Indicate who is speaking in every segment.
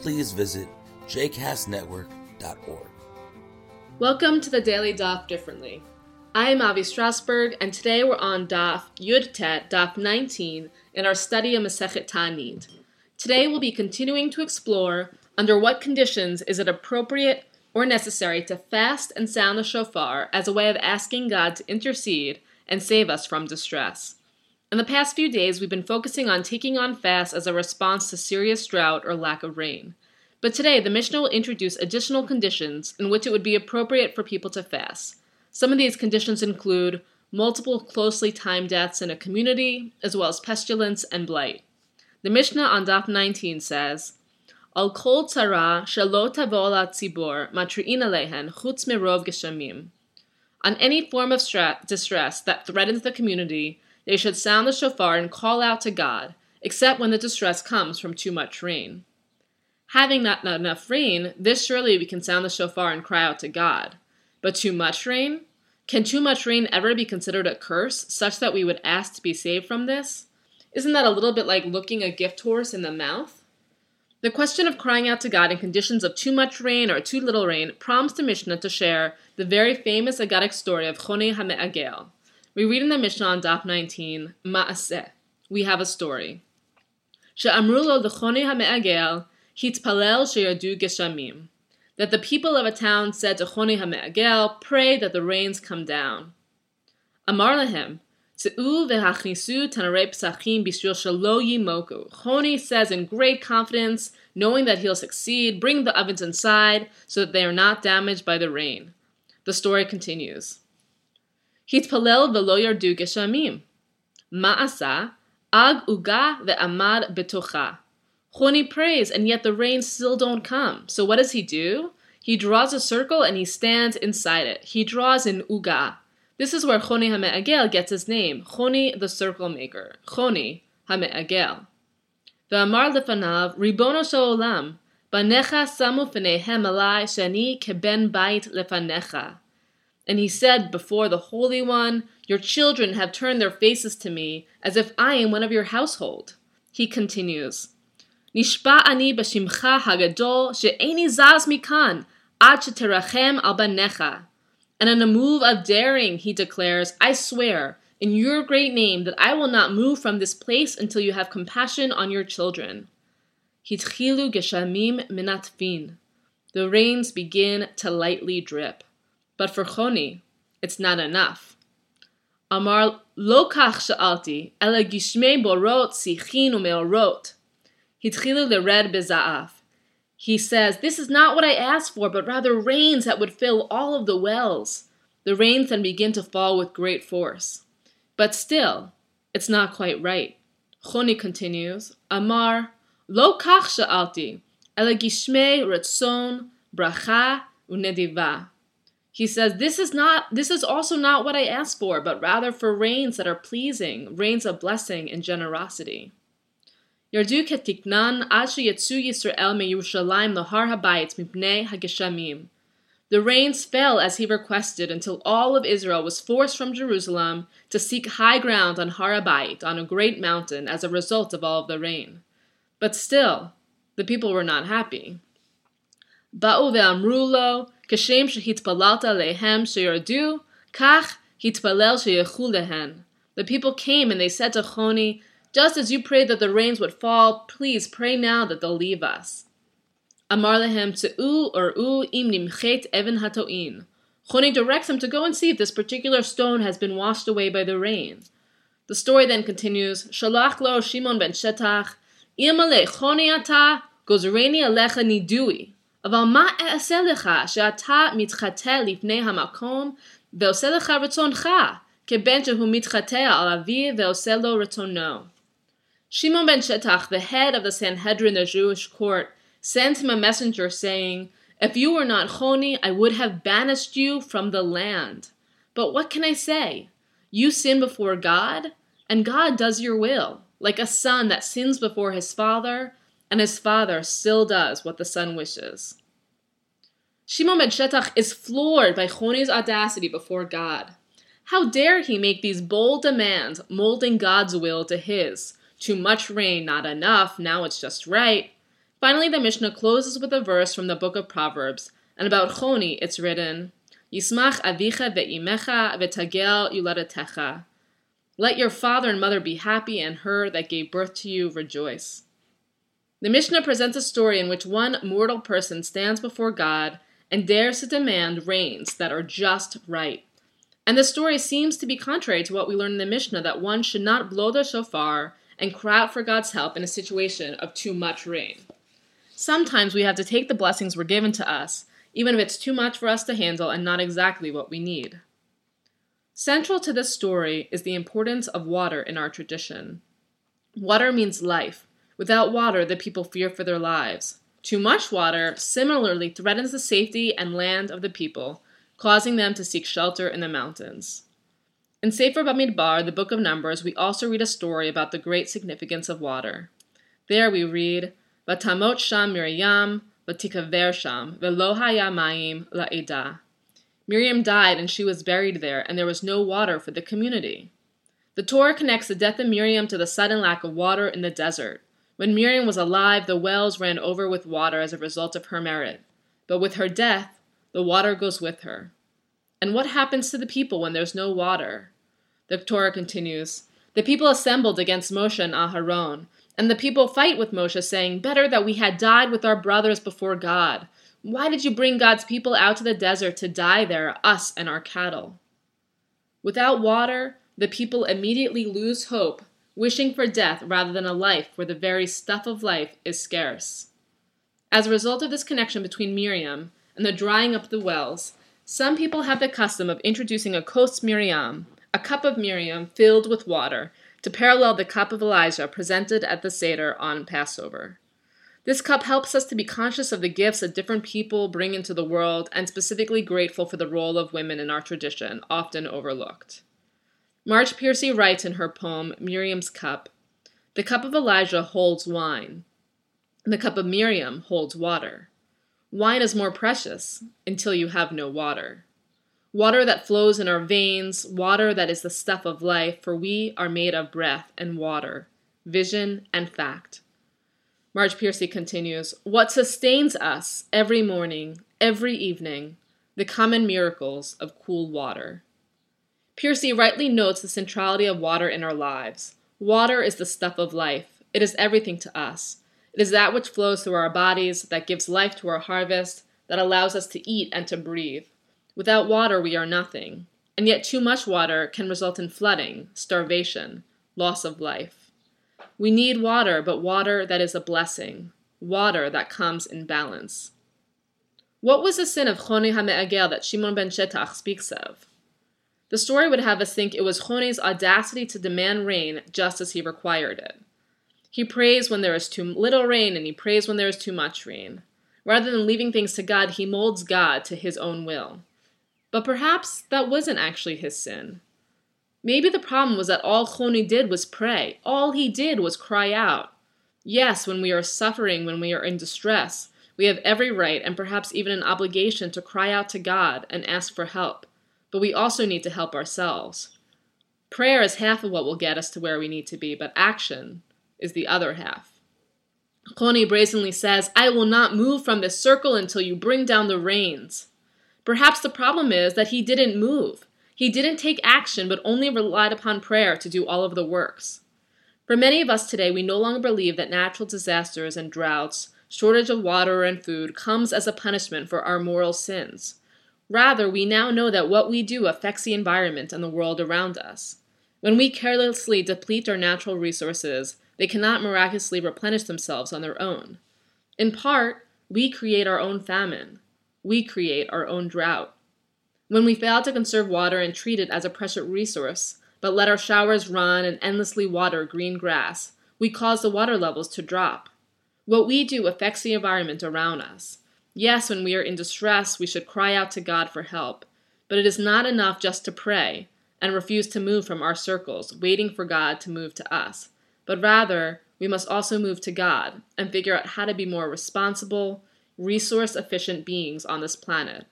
Speaker 1: please visit jcastnetwork.org.
Speaker 2: Welcome to the Daily Daf Differently. I am Avi Strausberg, and today we're on Daf Yud Tet, Daf 19, in our study of Masechet Ta'anit. Today we'll be continuing to explore under what conditions is it appropriate or necessary to fast and sound the shofar as a way of asking God to intercede and save us from distress. In the past few days, we've been focusing on taking on fast as a response to serious drought or lack of rain. But today, the Mishnah will introduce additional conditions in which it would be appropriate for people to fast. Some of these conditions include multiple closely timed deaths in a community, as well as pestilence and blight. The Mishnah on Daf 19 says, Al kol tzara shelo tavola tzibor matri'in alehen chutz merov geshamim. On any form of stra- distress that threatens the community, they should sound the shofar and call out to God, except when the distress comes from too much rain. Having not enough rain, this surely we can sound the shofar and cry out to God. But too much rain? Can too much rain ever be considered a curse, such that we would ask to be saved from this? Isn't that a little bit like looking a gift horse in the mouth? The question of crying out to God in conditions of too much rain or too little rain prompts the Mishnah to share the very famous Agadic story of Choni HaMe'agel. We read in the Mishnah on Daf 19, Ma'aseh. We have a story. L'choni. That the people of a town said to Choni HaMe'agel, pray that the rains come down. Amar lehem, Tze'u v'hachnisu tanarei psachim bishvil shelo yimoku. Choni says in great confidence, knowing that he'll succeed, bring the ovens inside so that they are not damaged by the rain. The story continues. Hitpalel v'lo yardu geshamim. Ma'asa, ag uga ve'amad betocha. Choni prays, and yet the rains still don't come. So what does he do? He draws a circle and he stands inside it. He draws an uga. This is where Choni HaMe'agel gets his name, Choni the circle maker, Choni HaMe'agel. V'amar lefanav, Ribono Olam, banecha samu f'nehem alai shani keben bait lefanecha. And he said before the Holy One, Your children have turned their faces to me, as if I am one of your household. He continues, נשבע אני בשמך הגדול שאיני זז מכאן עד שתרחם על בניך. And in a move of daring, he declares, I swear, in your great name, that I will not move from this place until you have compassion on your children. Hitchilu geshamim minatfin. The rains begin to lightly drip. But for Choni, it's not enough. Amar lo kach sha'alti, ela gishmei borot sichin umeorot. Hitchilu lered beza'af. He says, This is not what I asked for, but rather rains that would fill all of the wells. The rains then begin to fall with great force. But still, it's not quite right. Choni continues, Amar, Lo kach sha'alti, ela gishmei retzon, bracha, unediva. He says, this is not this is also not what I asked for, but rather for rains that are pleasing, rains of blessing and generosity. ירדו כתקנן עד שיצאו ישראל מירושלים להר הבית מפני הגשמים. The rains fell as he requested until all of Israel was forced from Jerusalem to seek high ground on Har Habayit, on a great mountain, as a result of all of the rain. But still, the people were not happy. באו ואמרו לו, כשם שהתפללת עליהם שירדו, כך התפלל שילכו להן. The people came and they said to Choni, just as you prayed that the rains would fall, please pray now that they'll leave us. Amar lehem tze'u or u im nimchet even hato'in. Choni directs him to go and see if this particular stone has been washed away by the rain. The story then continues, Shalach lo Shimon ben Shetach, Imale choni ata, gozereni alecha nidui. אבל מה אעשה לך שאתה מתחטא לפני המקום ועושה לך רצונך, כבן שהוא מתחטא על אביו ועושה לו רצונו. Shimon ben Shetach, the head of the Sanhedrin, the Jewish court, sent him a messenger saying, If you were not Choni, I would have banished you from the land. But what can I say? You sin before God, and God does your will, like a son that sins before his father, and his father still does what the son wishes. Shimon ben Shetach is floored by Choni's audacity before God. How dare he make these bold demands, molding God's will to his? Too much rain, not enough, now it's just right. Finally, the Mishnah closes with a verse from the book of Proverbs, and about Choni it's written, Yismach avicha ve'imecha v'tagel yuladetecha. Let your father and mother be happy, and her that gave birth to you rejoice. The Mishnah presents a story in which one mortal person stands before God and dares to demand rains that are just right. And the story seems to be contrary to what we learn in the Mishnah that one should not blow the shofar and cry out for God's help in a situation of too much rain. Sometimes we have to take the blessings we're given to us even if it's too much for us to handle and not exactly what we need. Central to this story is the importance of water in our tradition. Water means life. Without water, the people fear for their lives. Too much water similarly threatens the safety and land of the people, causing them to seek shelter in the mountains. In Sefer Bamidbar, the book of Numbers, we also read a story about the great significance of water. There we read, Vatamot Sham Miriam, Vatikaver Sham, Velohaya Maim La'eda. Miriam died and she was buried there, and there was no water for the community. The Torah connects the death of Miriam to the sudden lack of water in the desert. When Miriam was alive, the wells ran over with water as a result of her merit. But with her death, the water goes with her. And what happens to the people when there's no water? The Torah continues The people assembled against Moshe and Aharon, and the people fight with Moshe, saying, Better that we had died with our brothers before God. Why did you bring God's people out to the desert to die there, us and our cattle? Without water, the people immediately lose hope, wishing for death rather than a life where the very stuff of life is scarce. As a result of this connection between Miriam and the drying up of the wells, some people have the custom of introducing a kos Miriam, a cup of Miriam filled with water, to parallel the cup of Elijah presented at the Seder on Passover. This cup helps us to be conscious of the gifts that different people bring into the world and specifically grateful for the role of women in our tradition, often overlooked. Marge Piercy writes in her poem, Miriam's Cup The cup of Elijah holds wine, the cup of Miriam holds water. Wine is more precious until you have no water water that flows in our veins, water that is the stuff of life, for we are made of breath and water, vision and fact. Marge Piercy continues What sustains us every morning, every evening, the common miracles of cool water. Piercy rightly notes the centrality of water in our lives. Water is the stuff of life, it is everything to us. It is that which flows through our bodies, that gives life to our harvest, that allows us to eat and to breathe. Without water, we are nothing. And yet, too much water can result in flooding, starvation, loss of life. We need water, but water that is a blessing, water that comes in balance. What was the sin of Choni HaMe'agel that Shimon ben Shetach speaks of? The story would have us think it was Choni's audacity to demand rain just as he required it. He prays when there is too little rain and he prays when there is too much rain. Rather than leaving things to God, he molds God to his own will. But perhaps that wasn't actually his sin. Maybe the problem was that all Choni did was pray. All he did was cry out. Yes, when we are suffering, when we are in distress, we have every right and perhaps even an obligation to cry out to God and ask for help. But we also need to help ourselves. Prayer is half of what will get us to where we need to be, but action is the other half. Choni brazenly says, I will not move from this circle until you bring down the rains. Perhaps the problem is that he didn't move. He didn't take action, but only relied upon prayer to do all of the works. For many of us today, we no longer believe that natural disasters and droughts, shortage of water and food, comes as a punishment for our moral sins. Rather, we now know that what we do affects the environment and the world around us. When we carelessly deplete our natural resources, they cannot miraculously replenish themselves on their own. In part, we create our own famine we create our own drought. When we fail to conserve water and treat it as a precious resource, but let our showers run and endlessly water green grass, we cause the water levels to drop. What we do affects the environment around us. Yes, when we are in distress, we should cry out to God for help, but it is not enough just to pray and refuse to move from our circles, waiting for God to move to us, but rather, we must also move to God and figure out how to be more responsible, resource efficient beings on this planet.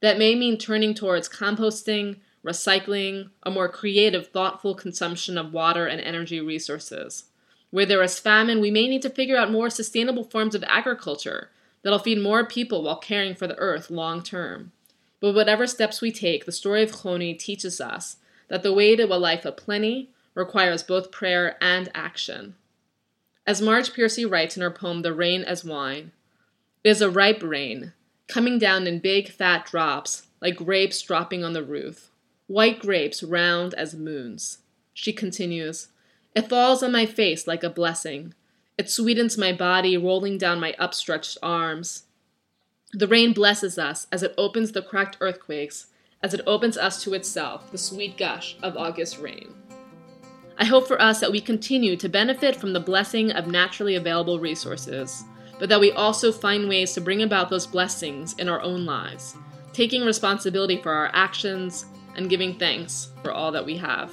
Speaker 2: That may mean turning towards composting, recycling, a more creative, thoughtful consumption of water and energy resources. Where there is famine, we may need to figure out more sustainable forms of agriculture that'll feed more people while caring for the earth long term. But whatever steps we take, the story of Choni teaches us that the way to a life of plenty requires both prayer and action. As Marge Piercy writes in her poem The Rain as Wine, it is a ripe rain, coming down in big fat drops, like grapes dropping on the roof, white grapes round as moons. She continues, It falls on my face like a blessing. It sweetens my body, rolling down my upstretched arms. The rain blesses us as it opens the cracked earthquakes, as it opens us to itself, the sweet gush of August rain. I hope for us that we continue to benefit from the blessing of naturally available resources, but that we also find ways to bring about those blessings in our own lives, taking responsibility for our actions and giving thanks for all that we have.